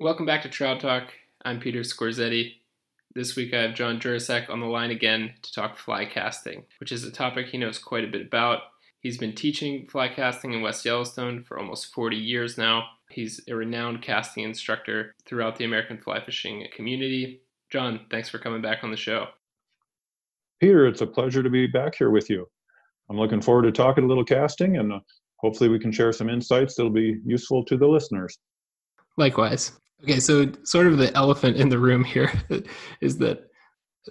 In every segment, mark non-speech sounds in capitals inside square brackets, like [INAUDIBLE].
Welcome back to Trout Talk. I'm Peter Scorzetti. This week I have John Juracek on the line again to talk fly casting, which is a topic he knows quite a bit about. He's been teaching fly casting in West Yellowstone for almost 40 years now. He's a renowned casting instructor throughout the American fly fishing community. John, thanks for coming back on the show. Peter, it's a pleasure to be back here with you. I'm looking forward to talking a little casting and hopefully we can share some insights that'll be useful to the listeners. Likewise. Okay, so sort of the elephant in the room here [LAUGHS] is that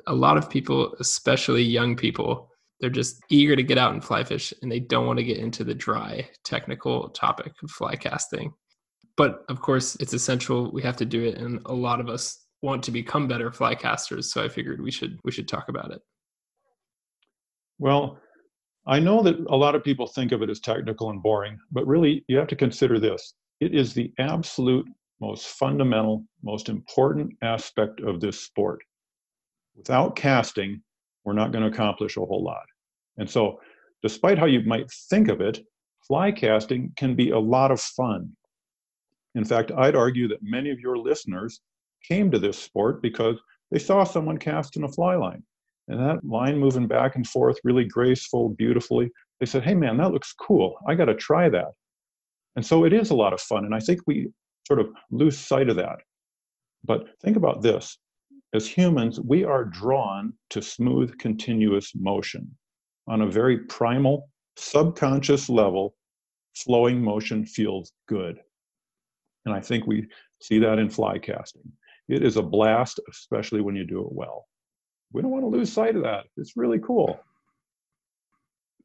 a lot of people, especially young people, they're just eager to get out and fly fish and they don't want to get into the dry technical topic of fly casting. But of course, it's essential. We have to do it, and a lot of us want to become better fly casters. So I figured we should we should talk about it. Well, I know that a lot of people think of it as technical and boring, but really you have to consider this. It is the absolute most fundamental, most important aspect of this sport. Without casting, we're not going to accomplish a whole lot. And so, despite how you might think of it, fly casting can be a lot of fun. In fact, I'd argue that many of your listeners came to this sport because they saw someone cast in a fly line. And that line moving back and forth, really graceful, beautifully. They said, hey man, that looks cool. I got to try that. And so it is a lot of fun. And I think we sort of lose sight of that. But think about this as humans, we are drawn to smooth, continuous motion. On a very primal, subconscious level, flowing motion feels good. And I think we see that in fly casting. It is a blast, especially when you do it well. We don't want to lose sight of that. It's really cool.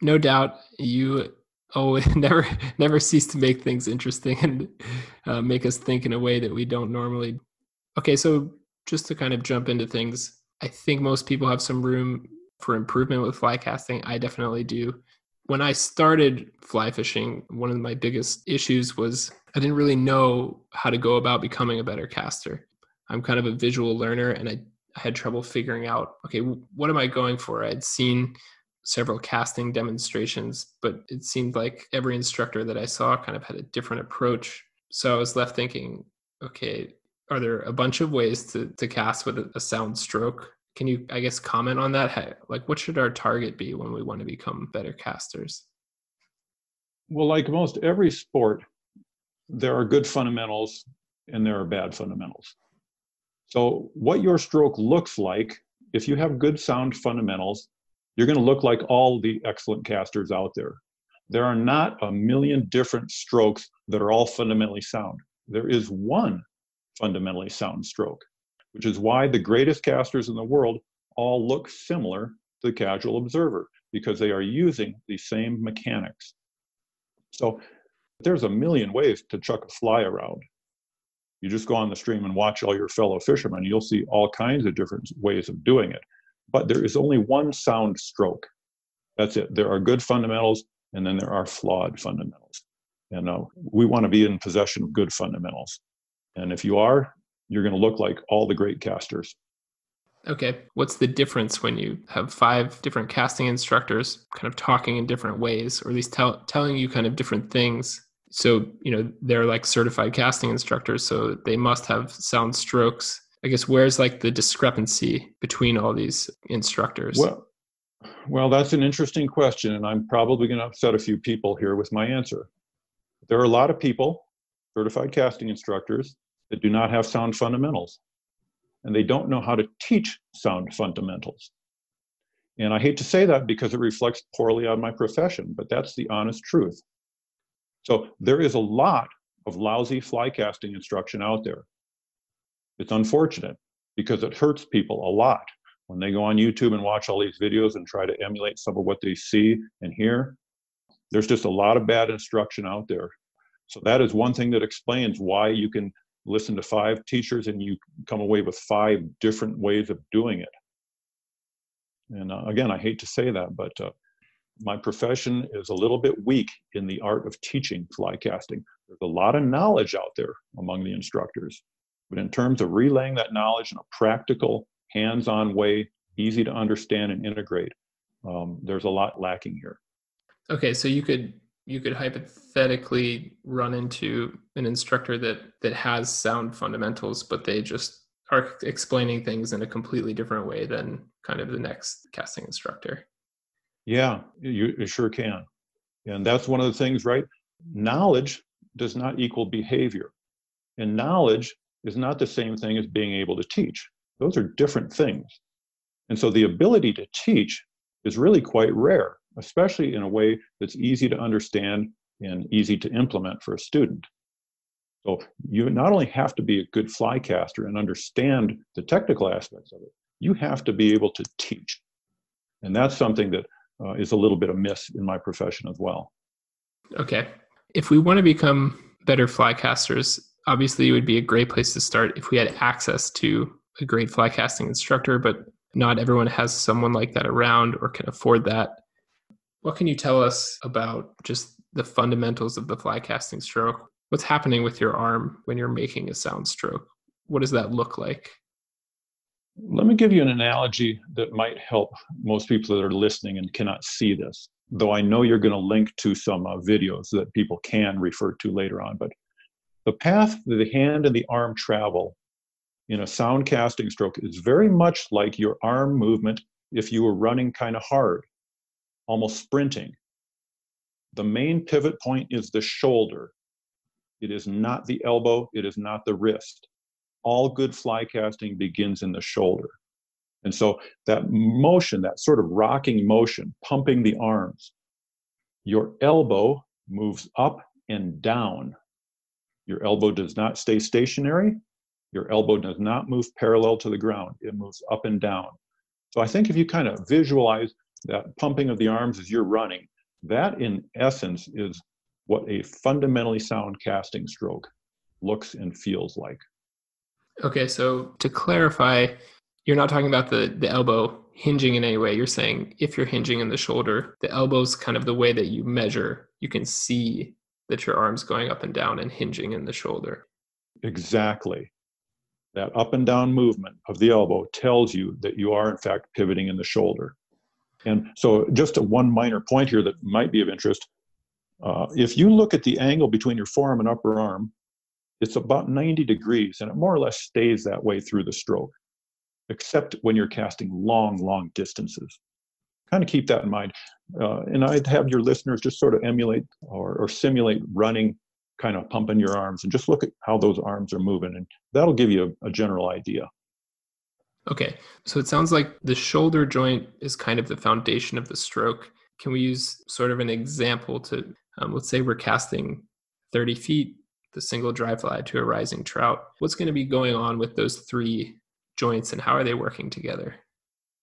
No doubt you oh [LAUGHS] it never never cease to make things interesting and uh, make us think in a way that we don't normally. Okay so just to kind of jump into things i think most people have some room for improvement with fly casting. I definitely do. When i started fly fishing one of my biggest issues was i didn't really know how to go about becoming a better caster. I'm kind of a visual learner and i, I had trouble figuring out okay what am i going for? I'd seen several casting demonstrations, but it seemed like every instructor that I saw kind of had a different approach. So I was left thinking, okay, are there a bunch of ways to, to cast with a sound stroke? Can you, I guess, comment on that? Like, what should our target be when we want to become better casters? Well, like most every sport, there are good fundamentals and there are bad fundamentals. So, what your stroke looks like, if you have good sound fundamentals, you're going to look like all the excellent casters out there. There are not a million different strokes that are all fundamentally sound. There is one fundamentally sound stroke, which is why the greatest casters in the world all look similar to the casual observer because they are using the same mechanics. So there's a million ways to chuck a fly around. You just go on the stream and watch all your fellow fishermen, you'll see all kinds of different ways of doing it but there is only one sound stroke. That's it. There are good fundamentals, and then there are flawed fundamentals. And uh, we want to be in possession of good fundamentals. And if you are, you're going to look like all the great casters. Okay. What's the difference when you have five different casting instructors kind of talking in different ways, or at least tell, telling you kind of different things? So, you know, they're like certified casting instructors, so they must have sound strokes I guess where's like the discrepancy between all these instructors? Well, well, that's an interesting question, and I'm probably going to upset a few people here with my answer. There are a lot of people, certified casting instructors, that do not have sound fundamentals, and they don't know how to teach sound fundamentals. And I hate to say that because it reflects poorly on my profession, but that's the honest truth. So there is a lot of lousy fly casting instruction out there. It's unfortunate because it hurts people a lot when they go on YouTube and watch all these videos and try to emulate some of what they see and hear. There's just a lot of bad instruction out there. So that is one thing that explains why you can listen to five teachers and you come away with five different ways of doing it. And uh, again, I hate to say that, but uh, my profession is a little bit weak in the art of teaching fly casting. There's a lot of knowledge out there among the instructors, but in terms of relaying that knowledge in a practical, hands on way, easy to understand and integrate, um, there's a lot lacking here. Okay, so you could you could hypothetically run into an instructor that that has sound fundamentals but they just are explaining things in a completely different way than kind of the next casting instructor. Yeah you, you sure can. And that's one of the things right? Knowledge does not equal behavior. And knowledge is not the same thing as being able to teach those are different things and so the ability to teach is really quite rare especially in a way that's easy to understand and easy to implement for a student. So you not only have to be a good fly caster and understand the technical aspects of it, you have to be able to teach. And that's something that uh, is a little bit amiss in my profession as well. Okay. If we want to become better fly casters, obviously it would be a great place to start if we had access to a great fly casting instructor, but not everyone has someone like that around or can afford that. What can you tell us about just the fundamentals of the fly casting stroke? What's happening with your arm when you're making a sound stroke? What does that look like? Let me give you an analogy that might help most people that are listening and cannot see this, though I know you're going to link to some uh, videos that people can refer to later on. But the path that the hand and the arm travel in a sound casting stroke is very much like your arm movement if you were running kind of hard almost sprinting. The main pivot point is the shoulder. It is not the elbow, it is not the wrist. All good fly casting begins in the shoulder. And so that motion, that sort of rocking motion, pumping the arms, your elbow moves up and down. Your elbow does not stay stationary. Your elbow does not move parallel to the ground. It moves up and down. So I think if you kind of visualize that pumping of the arms as you're running, that in essence is what a fundamentally sound casting stroke looks and feels like. Okay, so to clarify, you're not talking about the, the elbow hinging in any way. You're saying if you're hinging in the shoulder, the elbow's kind of the way that you measure. You can see that your arm's going up and down and hinging in the shoulder. Exactly. That up and down movement of the elbow tells you that you are, in fact, pivoting in the shoulder. And so, just one minor point here that might be of interest. Uh, if you look at the angle between your forearm and upper arm, it's about 90 degrees, and it more or less stays that way through the stroke, except when you're casting long, long distances. Kind of keep that in mind. Uh, and I'd have your listeners just sort of emulate or, or simulate running, kind of pumping your arms, and just look at how those arms are moving, and that'll give you a, a general idea. Okay, so it sounds like the shoulder joint is kind of the foundation of the stroke. Can we use sort of an example to, um, let's say we're casting 30 feet, the single dry fly to a rising trout. What's going to be going on with those three joints and how are they working together?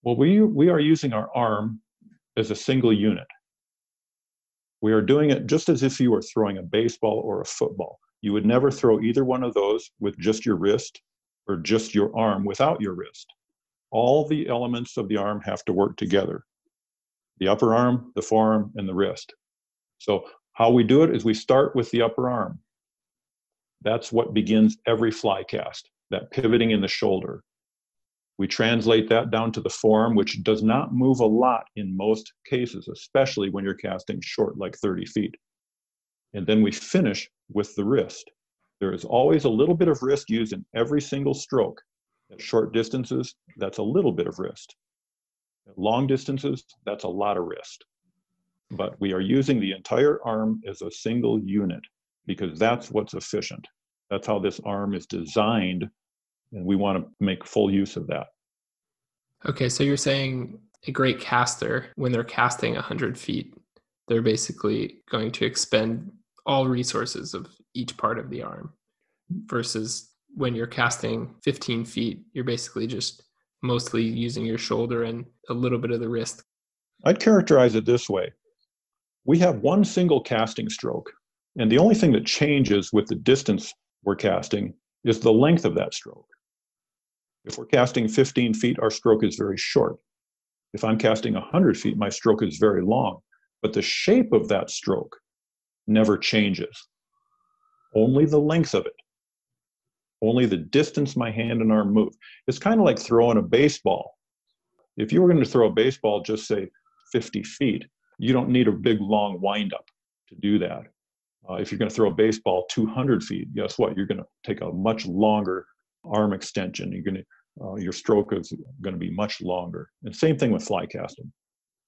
Well, we, we are using our arm as a single unit. We are doing it just as if you were throwing a baseball or a football. You would never throw either one of those with just your wrist or just your arm without your wrist. All the elements of the arm have to work together the upper arm, the forearm, and the wrist. So, how we do it is we start with the upper arm. That's what begins every fly cast, that pivoting in the shoulder. We translate that down to the form, which does not move a lot in most cases, especially when you're casting short, like 30 feet. And then we finish with the wrist. There is always a little bit of wrist used in every single stroke. At short distances, that's a little bit of wrist. At long distances, that's a lot of wrist. But we are using the entire arm as a single unit because that's what's efficient. That's how this arm is designed, and we want to make full use of that. Okay, so you're saying a great caster, when they're casting 100 feet, they're basically going to expend all resources of each part of the arm versus when you're casting 15 feet, you're basically just mostly using your shoulder and a little bit of the wrist. I'd characterize it this way we have one single casting stroke, and the only thing that changes with the distance we're casting is the length of that stroke. If we're casting 15 feet, our stroke is very short. If I'm casting 100 feet, my stroke is very long. But the shape of that stroke never changes only the length of it, only the distance my hand and arm move. It's kind of like throwing a baseball. If you were going to throw a baseball, just say 50 feet, you don't need a big long windup to do that. Uh, if you're going to throw a baseball 200 feet, guess what? You're going to take a much longer arm extension. You're going to uh, your stroke is going to be much longer. And same thing with fly casting.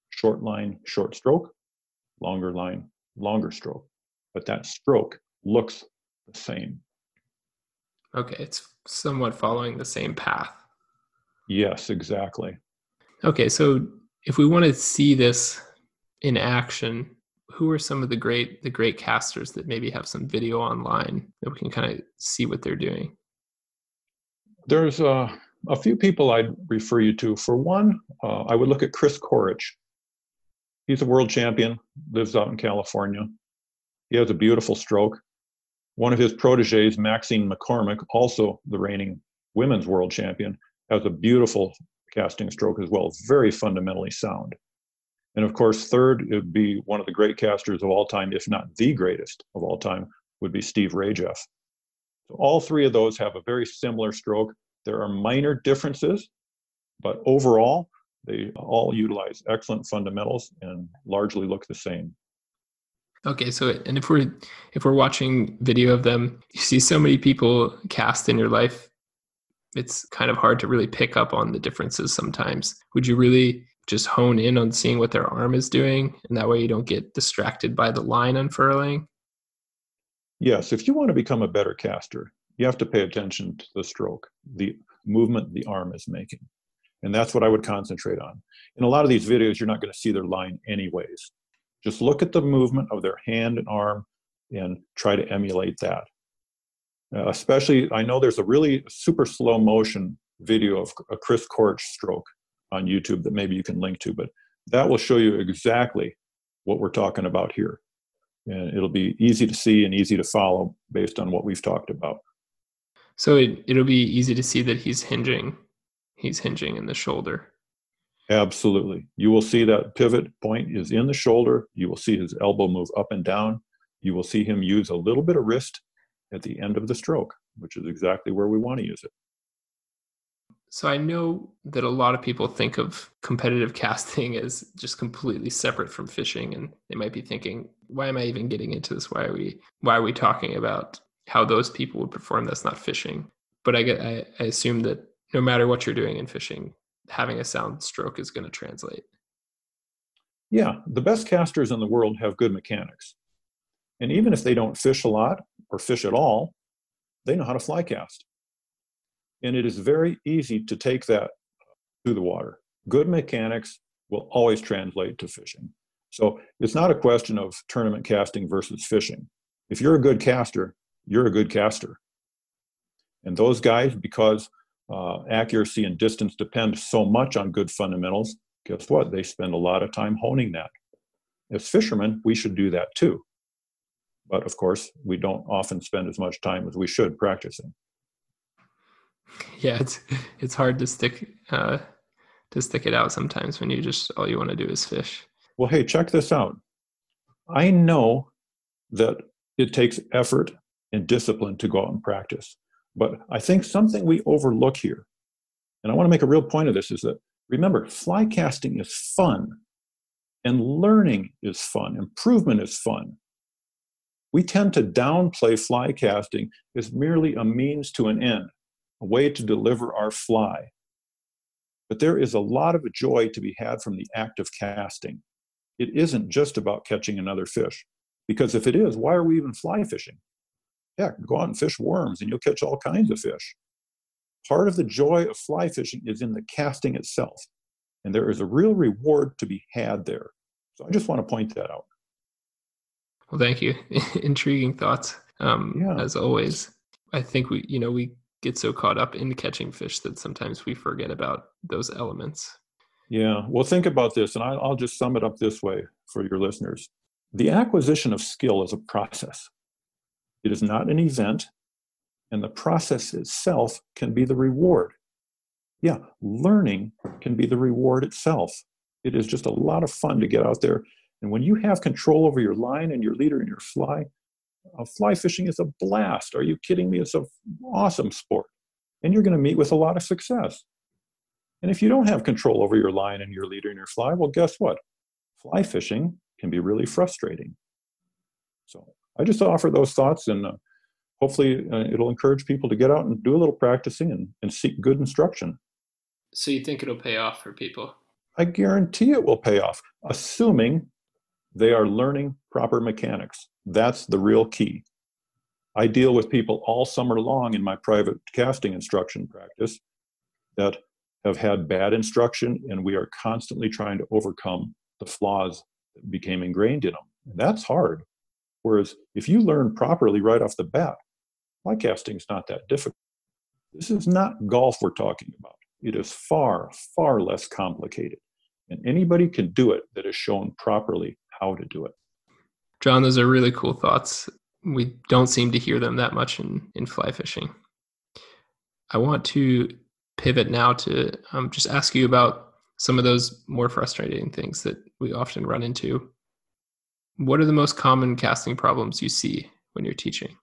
Short line, short stroke, longer line, longer stroke. But that stroke looks the same. Okay, it's somewhat following the same path. Yes, exactly. Okay, so if we want to see this in action, who are some of the great the great casters that maybe have some video online that we can kind of see what they're doing? There's uh, a few people I'd refer you to. For one, uh, I would look at Chris Korich. He's a world champion, lives out in California. He has a beautiful stroke. One of his proteges, Maxine McCormick, also the reigning women's world champion, has a beautiful casting stroke as well, very fundamentally sound. And of course, third would be one of the great casters of all time, if not the greatest of all time, would be Steve Rajeff. So all three of those have a very similar stroke. There are minor differences, but overall, they all utilize excellent fundamentals and largely look the same. Okay, so and if we're if we're watching video of them, you see so many people cast in your life. It's kind of hard to really pick up on the differences sometimes. Would you really just hone in on seeing what their arm is doing, and that way you don't get distracted by the line unfurling? Yes, if you want to become a better caster, you have to pay attention to the stroke, the movement the arm is making. And that's what I would concentrate on. In a lot of these videos, you're not going to see their line anyways. Just look at the movement of their hand and arm and try to emulate that. Uh, especially, I know there's a really super slow motion video of a Chris Korich stroke on YouTube that maybe you can link to, but that will show you exactly what we're talking about here. And it'll be easy to see and easy to follow based on what we've talked about. So it, it'll be easy to see that he's hinging. He's hinging in the shoulder. Absolutely. You will see that pivot point is in the shoulder. You will see his elbow move up and down. You will see him use a little bit of wrist at the end of the stroke, which is exactly where we want to use it. So I know that a lot of people think of competitive casting as just completely separate from fishing and they might be thinking, why am I even getting into this? Why are we why are we talking about how those people would perform that's not fishing? But I get I, I assume that no matter what you're doing in fishing, having a sound stroke is going to translate. Yeah, the best casters in the world have good mechanics. And even if they don't fish a lot or fish at all, they know how to fly cast. And it is very easy to take that to the water. Good mechanics will always translate to fishing. So it's not a question of tournament casting versus fishing. If you're a good caster, you're a good caster. And those guys, because uh, accuracy and distance depend so much on good fundamentals, guess what? They spend a lot of time honing that. As fishermen, we should do that too. But of course, we don't often spend as much time as we should practicing [LAUGHS] yeah, it's it's hard to stick uh, to stick it out sometimes when you just all you want to do is fish. Well, hey, check this out. I know that it takes effort and discipline to go out and practice, but I think something we overlook here, and I want to make a real point of this, is that remember, fly casting is fun, and learning is fun, improvement is fun. We tend to downplay fly casting as merely a means to an end a way to deliver our fly. But there is a lot of joy to be had from the act of casting. It isn't just about catching another fish, because if it is, why are we even fly fishing? Yeah, go out and fish worms and you'll catch all kinds of fish. Part of the joy of fly fishing is in the casting itself, and there is a real reward to be had there. So I just want to point that out. Well, thank you. [LAUGHS] Intriguing thoughts, um, yeah. as always. I think we, you know, we get so caught up in catching fish that sometimes we forget about those elements. Yeah, well, think about this, and I'll just sum it up this way for your listeners. The acquisition of skill is a process, it is not an event, and the process itself can be the reward. Yeah, learning can be the reward itself. It is just a lot of fun to get out there. And when you have control over your line and your leader and your fly, uh, fly fishing is a blast. Are you kidding me? It's an awesome sport. And you're going to meet with a lot of success. And if you don't have control over your line and your leader and your fly, well, guess what? Fly fishing can be really frustrating. So I just offer those thoughts and uh, hopefully uh, it'll encourage people to get out and do a little practicing and, and seek good instruction. So you think it'll pay off for people? I guarantee it will pay off, assuming they are learning proper mechanics. That's the real key. I deal with people all summer long in my private casting instruction practice that have had bad instruction, and we are constantly trying to overcome the flaws that became ingrained in them. And that's hard. Whereas if you learn properly right off the bat, fly casting is not that difficult. This is not golf we're talking about. It is far, far less complicated. And anybody can do it that is shown properly how to do it. John, those are really cool thoughts. We don't seem to hear them that much in, in fly fishing. I want to pivot now to um, just ask you about some of those more frustrating things that we often run into. What are the most common casting problems you see when you're teaching?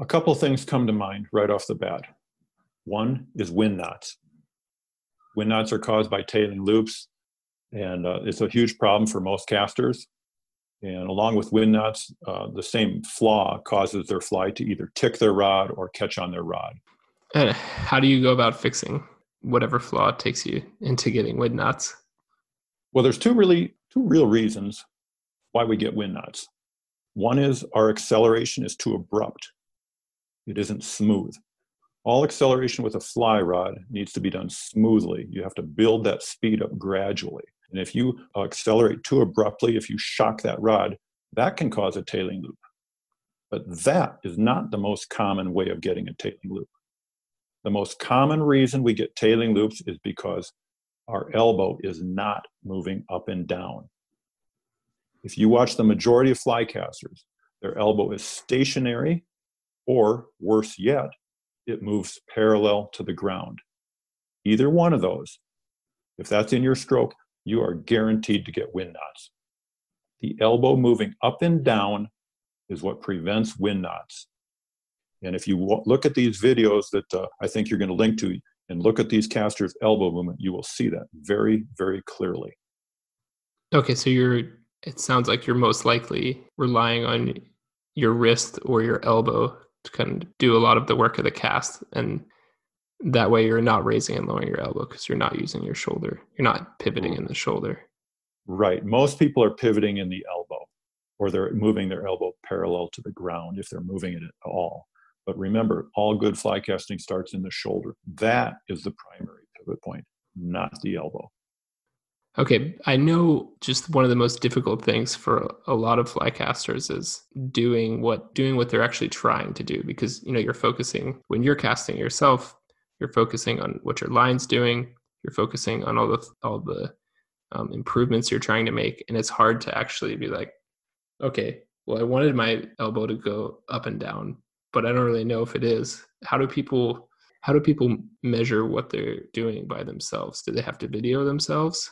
A couple things come to mind right off the bat. One is wind knots. Wind knots are caused by tailing loops, and uh, it's a huge problem for most casters. And along with wind knots, uh, the same flaw causes their fly to either tick their rod or catch on their rod. And how do you go about fixing whatever flaw takes you into getting wind knots? Well, there's two really two real reasons why we get wind knots. One is our acceleration is too abrupt. It isn't smooth. All acceleration with a fly rod needs to be done smoothly. You have to build that speed up gradually. And if you uh, accelerate too abruptly, if you shock that rod, that can cause a tailing loop. But that is not the most common way of getting a tailing loop. The most common reason we get tailing loops is because our elbow is not moving up and down. If you watch the majority of fly casters, their elbow is stationary, or worse yet, it moves parallel to the ground. Either one of those, if that's in your stroke, you are guaranteed to get wind knots. The elbow moving up and down is what prevents wind knots. And if you look at these videos that uh, I think you're going to link to and look at these casters' elbow movement, you will see that very, very clearly. Okay, so you're. It sounds like you're most likely relying on your wrist or your elbow to kind of do a lot of the work of the cast, and that way you're not raising and lowering your elbow because you're not using your shoulder. You're not pivoting in the shoulder. Right. Most people are pivoting in the elbow, or they're moving their elbow parallel to the ground if they're moving it at all. But remember, all good fly casting starts in the shoulder. That is the primary pivot point, not the elbow. Okay, I know just one of the most difficult things for a lot of fly casters is doing what doing what they're actually trying to do because you know you're focusing when you're casting yourself, you're focusing on what your line's doing, you're focusing on all the all the um, improvements you're trying to make, and it's hard to actually be like, okay, well, I wanted my elbow to go up and down, but I don't really know if it is. How do people how do people measure what they're doing by themselves? Do they have to video themselves?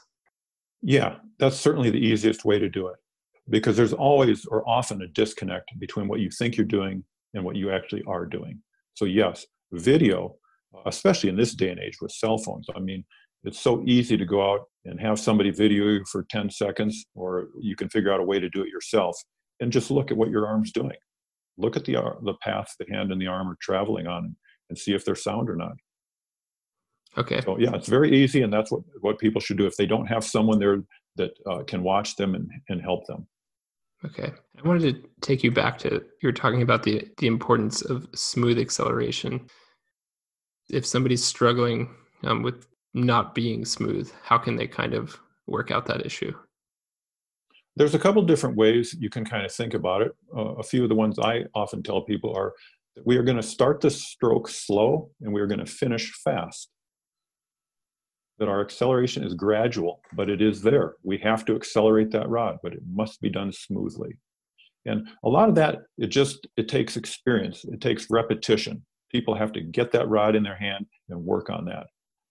Yeah, that's certainly the easiest way to do it because there's always or often a disconnect between what you think you're doing and what you actually are doing. So, yes, video, especially in this day and age with cell phones, I mean, it's so easy to go out and have somebody video you for 10 seconds, or you can figure out a way to do it yourself and just look at what your arm's doing. Look at the, uh, the path the hand and the arm are traveling on and see if they're sound or not. Okay. So yeah, it's very easy, and that's what what people should do if they don't have someone there that uh, can watch them and and help them. Okay. I wanted to take you back to you were talking about the the importance of smooth acceleration. If somebody's struggling um, with not being smooth, how can they kind of work out that issue? There's a couple different ways you can kind of think about it. Uh, a few of the ones I often tell people are that we are going to start the stroke slow and we are going to finish fast that our acceleration is gradual, but it is there. We have to accelerate that rod, but it must be done smoothly. And a lot of that, it just it takes experience. It takes repetition. People have to get that rod in their hand and work on that.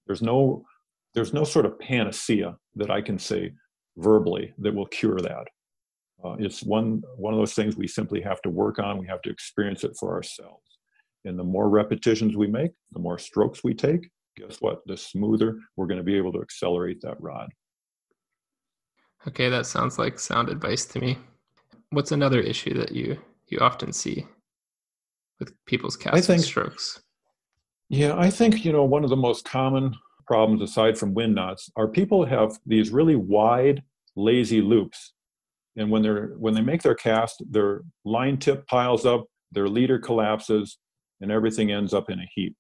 There's no there's no sort of panacea that I can say verbally that will cure that. Uh, it's one one of those things we simply have to work on. We have to experience it for ourselves. And the more repetitions we make, the more strokes we take, guess what? The smoother we're going to be able to accelerate that rod. Okay, that sounds like sound advice to me. what's another issue that you you often see with people's casting think, strokes? Yeah, I think you know one of the most common problems aside from wind knots are people have these really wide lazy loops and when they're when they make their cast their line tip piles up their leader collapses and everything ends up in a heap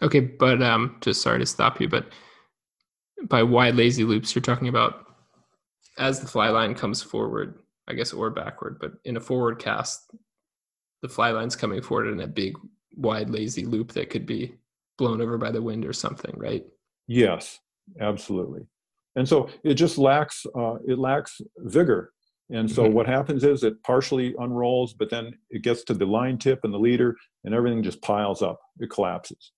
okay but um just sorry to stop you but by wide lazy loops you're talking about as the fly line comes forward i guess or backward but in a forward cast the fly line's coming forward in a big wide lazy loop that could be blown over by the wind or something right Yes, absolutely. And so it just lacks uh, it lacks vigor. And so mm-hmm. what happens is it partially unrolls, but then it gets to the line tip and the leader, and everything just piles up. It collapses.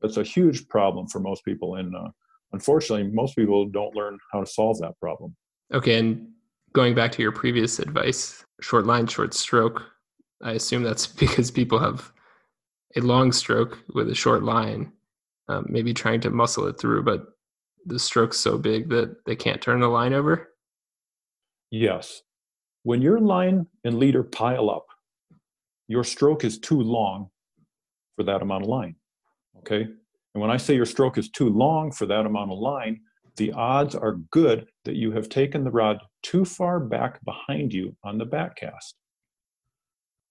That's a huge problem for most people, and uh, unfortunately, most people don't learn how to solve that problem. Okay, and going back to your previous advice, short line, short stroke. I assume that's [LAUGHS] because people have a long stroke with a short line, um, maybe trying to muscle it through, but the stroke's so big that they can't turn the line over? Yes. When your line and leader pile up, your stroke is too long for that amount of line. Okay? And when I say your stroke is too long for that amount of line, the odds are good that you have taken the rod too far back behind you on the back cast.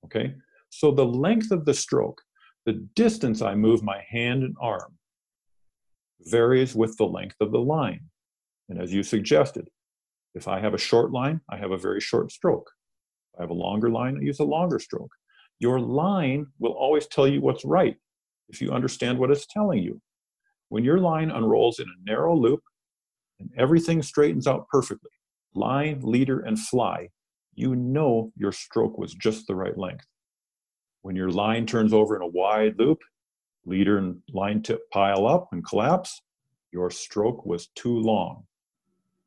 Okay? So the length of the stroke, the distance I move my hand and arm, varies with the length of the line. And as you suggested, if I have a short line, I have a very short stroke. If I have a longer line, I use a longer stroke. Your line will always tell you what's right if you understand what it's telling you. When your line unrolls in a narrow loop and everything straightens out perfectly, line, leader, and fly, you know your stroke was just the right length. When your line turns over in a wide loop leader and line tip pile up and collapse, your stroke was too long.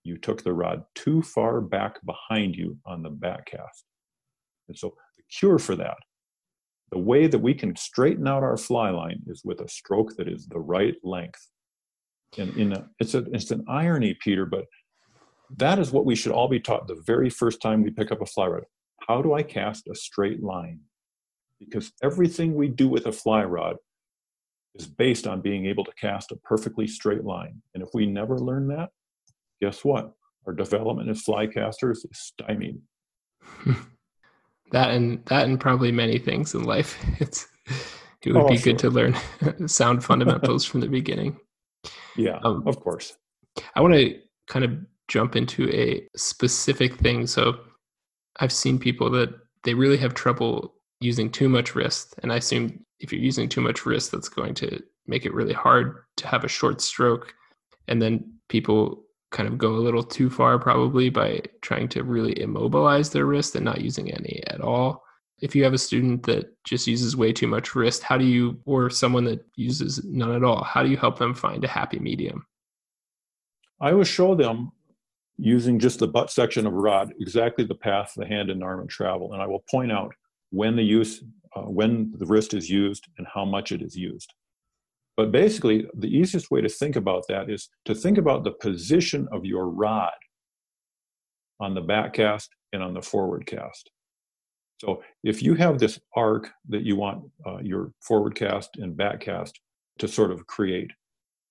You took the rod too far back behind you on the back cast. And so the cure for that, the way that we can straighten out our fly line is with a stroke that is the right length. And in a, it's, a, it's an irony, Peter, but that is what we should all be taught the very first time we pick up a fly rod. How do I cast a straight line? Because everything we do with a fly rod is based on being able to cast a perfectly straight line. And if we never learn that, guess what? Our development as fly casters is stymied. [LAUGHS] that and that and probably many things in life. [LAUGHS] It's it would oh, be sure. good to learn [LAUGHS] sound fundamentals from the beginning. Yeah, um, of course. I want to kind of jump into a specific thing. So I've seen people that they really have trouble using too much wrist, and I assume if you're using too much wrist, that's going to make it really hard to have a short stroke. And then people kind of go a little too far probably by trying to really immobilize their wrist and not using any at all. If you have a student that just uses way too much wrist, how do you, or someone that uses none at all, how do you help them find a happy medium? I will show them using just the butt section of rod exactly the path the hand and arm travel. And I will point out when the use uh, when the wrist is used and how much it is used. But basically, the easiest way to think about that is to think about the position of your rod on the back cast and on the forward cast. So if you have this arc that you want uh, your forward cast and back cast to sort of create,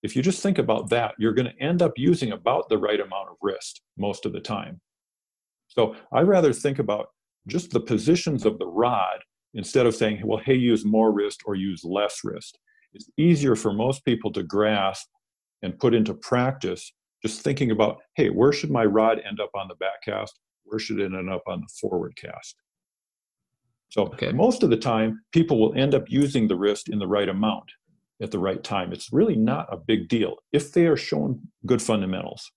if you just think about that, you're going to end up using about the right amount of wrist most of the time. So I rather think about just the positions of the rod instead of saying, well, hey, use more wrist or use less wrist. It's easier for most people to grasp and put into practice just thinking about, hey, where should my rod end up on the back cast? Where should it end up on the forward cast? So okay. most of the time, people will end up using the wrist in the right amount at the right time. It's really not a big deal if they are shown good fundamentals.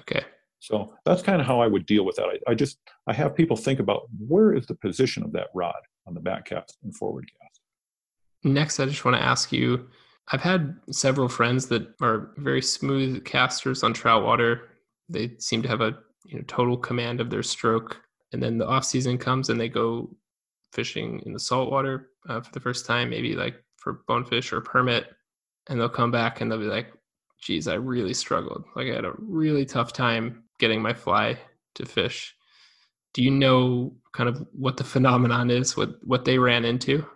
Okay. So that's kind of how I would deal with that. I, I, just I have people think about where is the position of that rod on the back cast and forward cast. Next, I just want to ask you. I've had several friends that are very smooth casters on trout water. They seem to have a you know total command of their stroke, and then the off season comes and they go fishing in the saltwater uh, for the first time, maybe like for bonefish or permit, and they'll come back and they'll be like, "Geez, I really struggled. Like I had a really tough time getting my fly to fish. Do you know kind of what the phenomenon is, what what they ran into?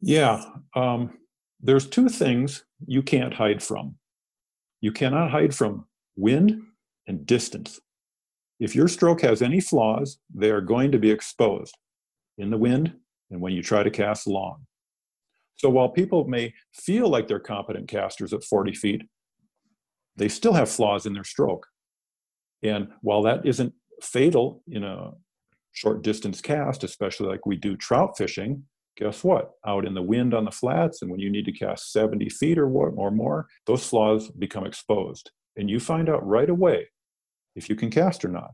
Yeah, um, there's two things you can't hide from. You cannot hide from wind and distance. If your stroke has any flaws, they are going to be exposed in the wind and when you try to cast long. So while people may feel like they're competent casters at 40 feet, they still have flaws in their stroke. And while that isn't fatal in a short distance cast, especially like we do trout fishing, guess what? Out in the wind on the flats, and when you need to cast 70 feet or, or more, those flaws become exposed. And you find out right away if you can cast or not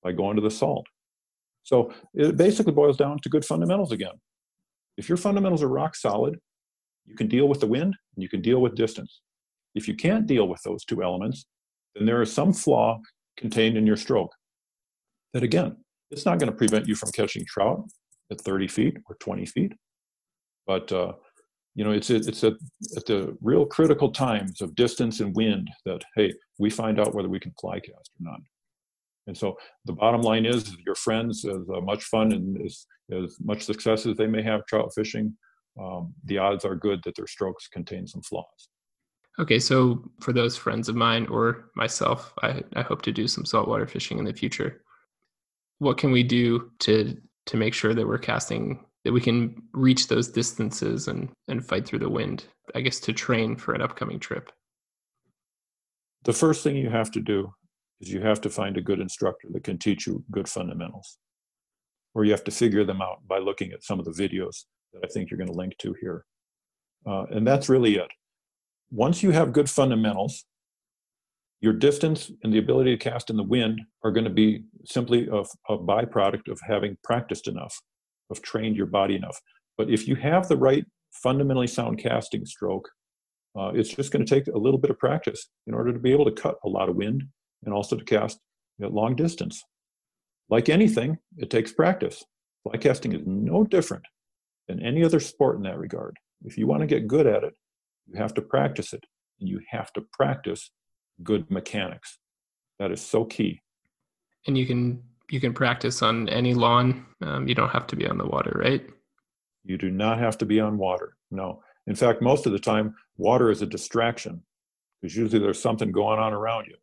by going to the salt. So it basically boils down to good fundamentals again. If your fundamentals are rock solid, you can deal with the wind and you can deal with distance. If you can't deal with those two elements, then there is some flaw contained in your stroke that, again, it's not going to prevent you from catching trout at 30 feet or 20 feet. But, uh, you know, it's, it's at, at the real critical times of distance and wind that, hey, we find out whether we can fly cast or not. And so the bottom line is your friends, as uh, much fun and as, as much success as they may have trout fishing, um, the odds are good that their strokes contain some flaws. Okay, so for those friends of mine or myself, I, I hope to do some saltwater fishing in the future. What can we do to to make sure that we're casting that we can reach those distances and and fight through the wind? I guess to train for an upcoming trip. The first thing you have to do is you have to find a good instructor that can teach you good fundamentals. Or you have to figure them out by looking at some of the videos that I think you're going to link to here. Uh, and that's really it. Once you have good fundamentals, your distance and the ability to cast in the wind are going to be simply a, a byproduct of having practiced enough, of trained your body enough. But if you have the right fundamentally sound casting stroke, uh, it's just going to take a little bit of practice in order to be able to cut a lot of wind and also to cast at long distance. Like anything, it takes practice. Fly casting is no different than any other sport in that regard. If you want to get good at it, you have to practice it, and you have to practice good mechanics. That is so key. And you can you can practice on any lawn. Um, you don't have to be on the water, right? You do not have to be on water. No. In fact, most of the time, water is a distraction because usually there's something going on around you.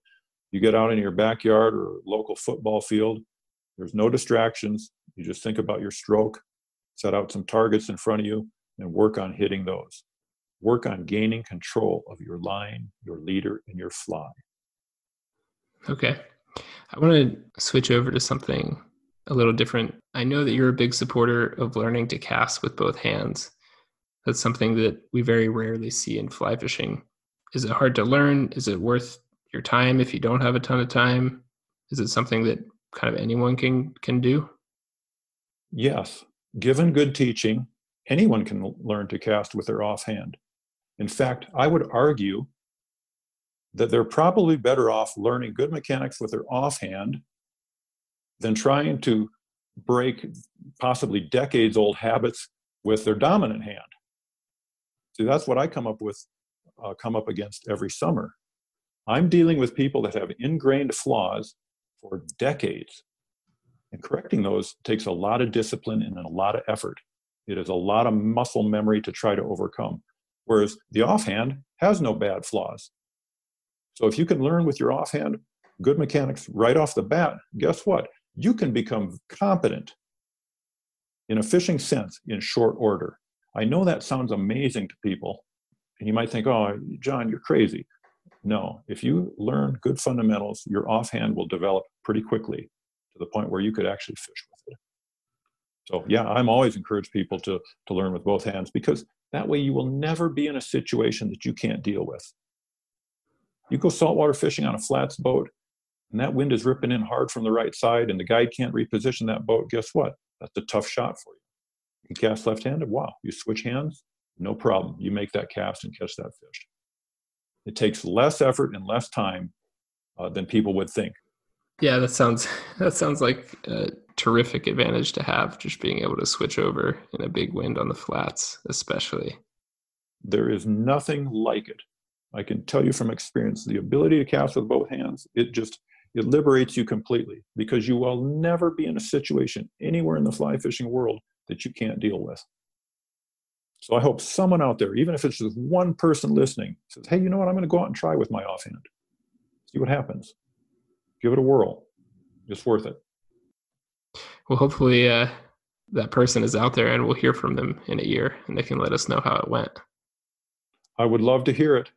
You get out in your backyard or local football field, there's no distractions. You just think about your stroke, set out some targets in front of you, and work on hitting those. Work on gaining control of your line, your leader, and your fly. Okay. I want to switch over to something a little different. I know that you're a big supporter of learning to cast with both hands. That's something that we very rarely see in fly fishing. Is it hard to learn? Is it worth your time if you don't have a ton of time? Is it something that kind of anyone can can do? Yes. Given good teaching, anyone can learn to cast with their offhand. In fact, I would argue that they're probably better off learning good mechanics with their offhand than trying to break possibly decades old habits with their dominant hand. See, that's what I come up with, uh, come up against every summer. I'm dealing with people that have ingrained flaws for decades. And correcting those takes a lot of discipline and a lot of effort. It is a lot of muscle memory to try to overcome. Whereas the offhand has no bad flaws. So if you can learn with your offhand good mechanics right off the bat, guess what? You can become competent in a fishing sense in short order. I know that sounds amazing to people. And you might think, oh, John, you're crazy. No, if you learn good fundamentals, your offhand will develop pretty quickly to the point where you could actually fish with it. So yeah, I'm always encourage people to to learn with both hands because that way you will never be in a situation that you can't deal with. You go saltwater fishing on a flats boat and that wind is ripping in hard from the right side and the guide can't reposition that boat, guess what? That's a tough shot for you. You cast left-handed, wow. You switch hands, no problem. You make that cast and catch that fish. It takes less effort and less time uh, than people would think. Yeah, that sounds [LAUGHS] that sounds like a terrific advantage to have, just being able to switch over in a big wind on the flats, especially. There is nothing like it. I can tell you from experience, the ability to cast with both hands, it just it liberates you completely because you will never be in a situation anywhere in the fly fishing world that you can't deal with. So I hope someone out there, even if it's just one person listening, says, hey, you know what? I'm going to go out and try with my offhand. See what happens. Give it a whirl. It's worth it. Well, hopefully uh, that person is out there and we'll hear from them in a year and they can let us know how it went. I would love to hear it.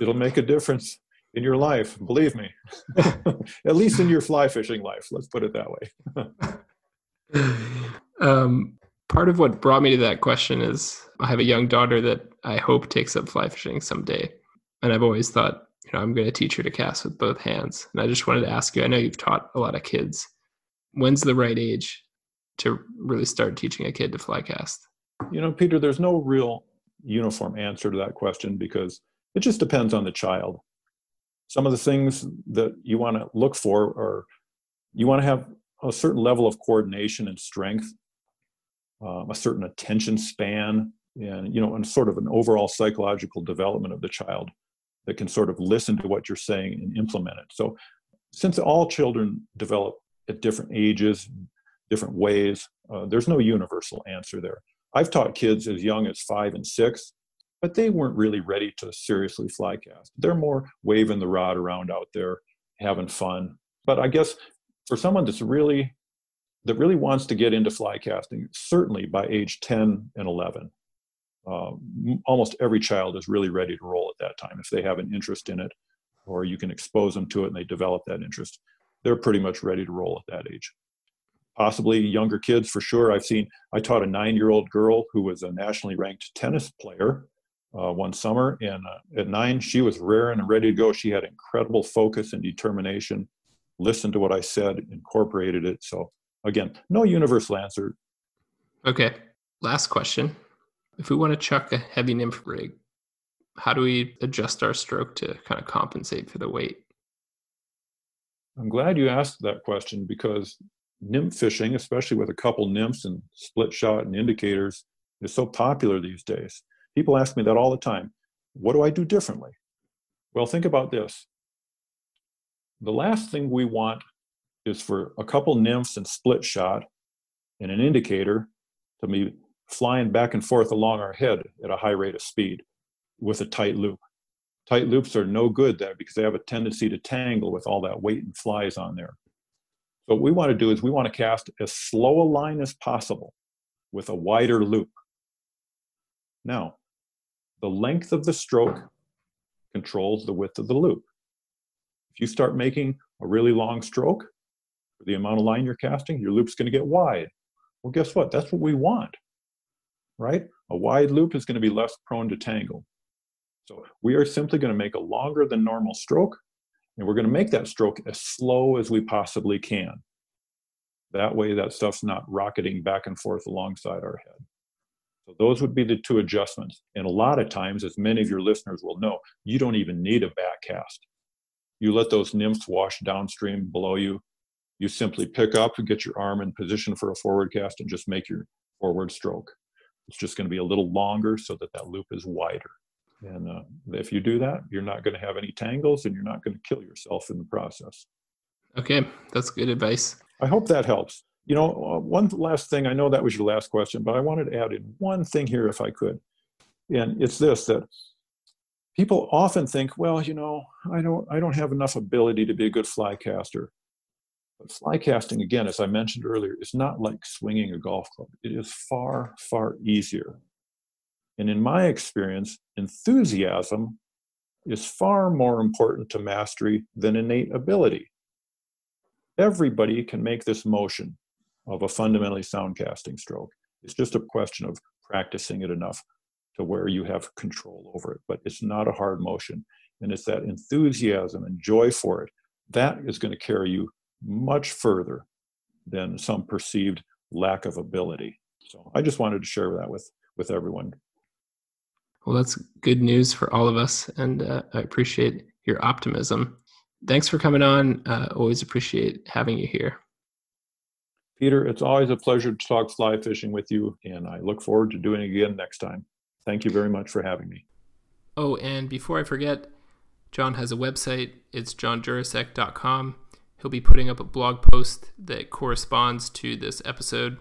It'll make a difference in your life, believe me. [LAUGHS] At least in your fly fishing life, let's put it that way. [LAUGHS] um, part of what brought me to that question is I have a young daughter that I hope takes up fly fishing someday. And I've always thought, you know, I'm going to teach her to cast with both hands. And I just wanted to ask you I know you've taught a lot of kids. When's the right age to really start teaching a kid to fly cast? You know, Peter, there's no real uniform answer to that question because it just depends on the child. Some of the things that you want to look for are you want to have a certain level of coordination and strength um, a certain attention span and you know and sort of an overall psychological development of the child that can sort of listen to what you're saying and implement it. So since all children develop at different ages different ways uh, there's no universal answer there. I've taught kids as young as five and six but they weren't really ready to seriously fly cast they're more waving the rod around out there having fun. But i guess for someone that's really that really wants to get into fly casting, certainly by age 10 and 11. Uh, almost every child is really ready to roll at that time if they have an interest in it, or you can expose them to it and they develop that interest. They're pretty much ready to roll at that age. Possibly younger kids for sure. I've seen, I taught a nine year old girl who was a nationally ranked tennis player uh, one summer, and uh, at nine, she was raring and ready to go. She had incredible focus and determination, listened to what I said, incorporated it. So Again, no universal answer. Okay. Last question. If we want to chuck a heavy nymph rig, how do we adjust our stroke to kind of compensate for the weight? I'm glad you asked that question because nymph fishing, especially with a couple nymphs and split shot and indicators, is so popular these days. People ask me that all the time. What do I do differently? Well, think about this. The last thing we want is for a couple nymphs and split shot and an indicator to be flying back and forth along our head at a high rate of speed with a tight loop. Tight loops are no good there because they have a tendency to tangle with all that weight and flies on there. So what we want to do is we want to cast as slow a line as possible with a wider loop. Now, the length of the stroke controls the width of the loop. If you start making a really long stroke, for the amount of line you're casting, your loop's going to get wide. Well, guess what? That's what we want, right? A wide loop is going to be less prone to tangle. So we are simply going to make a longer than normal stroke, and we're going to make that stroke as slow as we possibly can. That way, that stuff's not rocketing back and forth alongside our head. So those would be the two adjustments. And a lot of times, as many of your listeners will know, you don't even need a back cast. You let those nymphs wash downstream below you, you simply pick up and get your arm in position for a forward cast and just make your forward stroke. It's just going to be a little longer so that that loop is wider. And uh, if you do that, you're not going to have any tangles and you're not going to kill yourself in the process. Okay, that's good advice. I hope that helps. You know, uh, one last thing, I know that was your last question, but I wanted to add in one thing here if I could. And it's this that people often think, well, you know, I don't I don't have enough ability to be a good fly caster. But fly casting, again, as I mentioned earlier, is not like swinging a golf club. It is far, far easier. And in my experience, enthusiasm is far more important to mastery than innate ability. Everybody can make this motion of a fundamentally sound casting stroke. It's just a question of practicing it enough to where you have control over it. But it's not a hard motion. And it's that enthusiasm and joy for it that is going to carry you much further than some perceived lack of ability. So I just wanted to share that with with everyone. Well, that's good news for all of us, and uh, I appreciate your optimism. Thanks for coming on. Uh, always appreciate having you here. Peter, it's always a pleasure to talk fly fishing with you, and I look forward to doing it again next time. Thank you very much for having me. Oh, and before I forget, John has a website. It's johnjuracek.com. He'll be putting up a blog post that corresponds to this episode,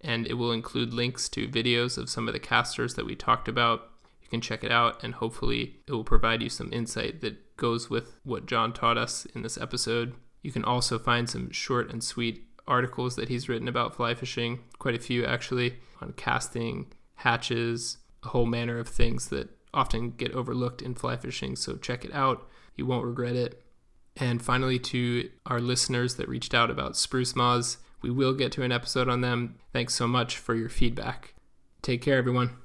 and it will include links to videos of some of the casters that we talked about. You can check it out, and hopefully, it will provide you some insight that goes with what John taught us in this episode. You can also find some short and sweet articles that he's written about fly fishing, quite a few actually, on casting, hatches, a whole manner of things that often get overlooked in fly fishing. So check it out. You won't regret it. And finally, to our listeners that reached out about spruce moths, we will get to an episode on them. Thanks so much for your feedback. Take care, everyone.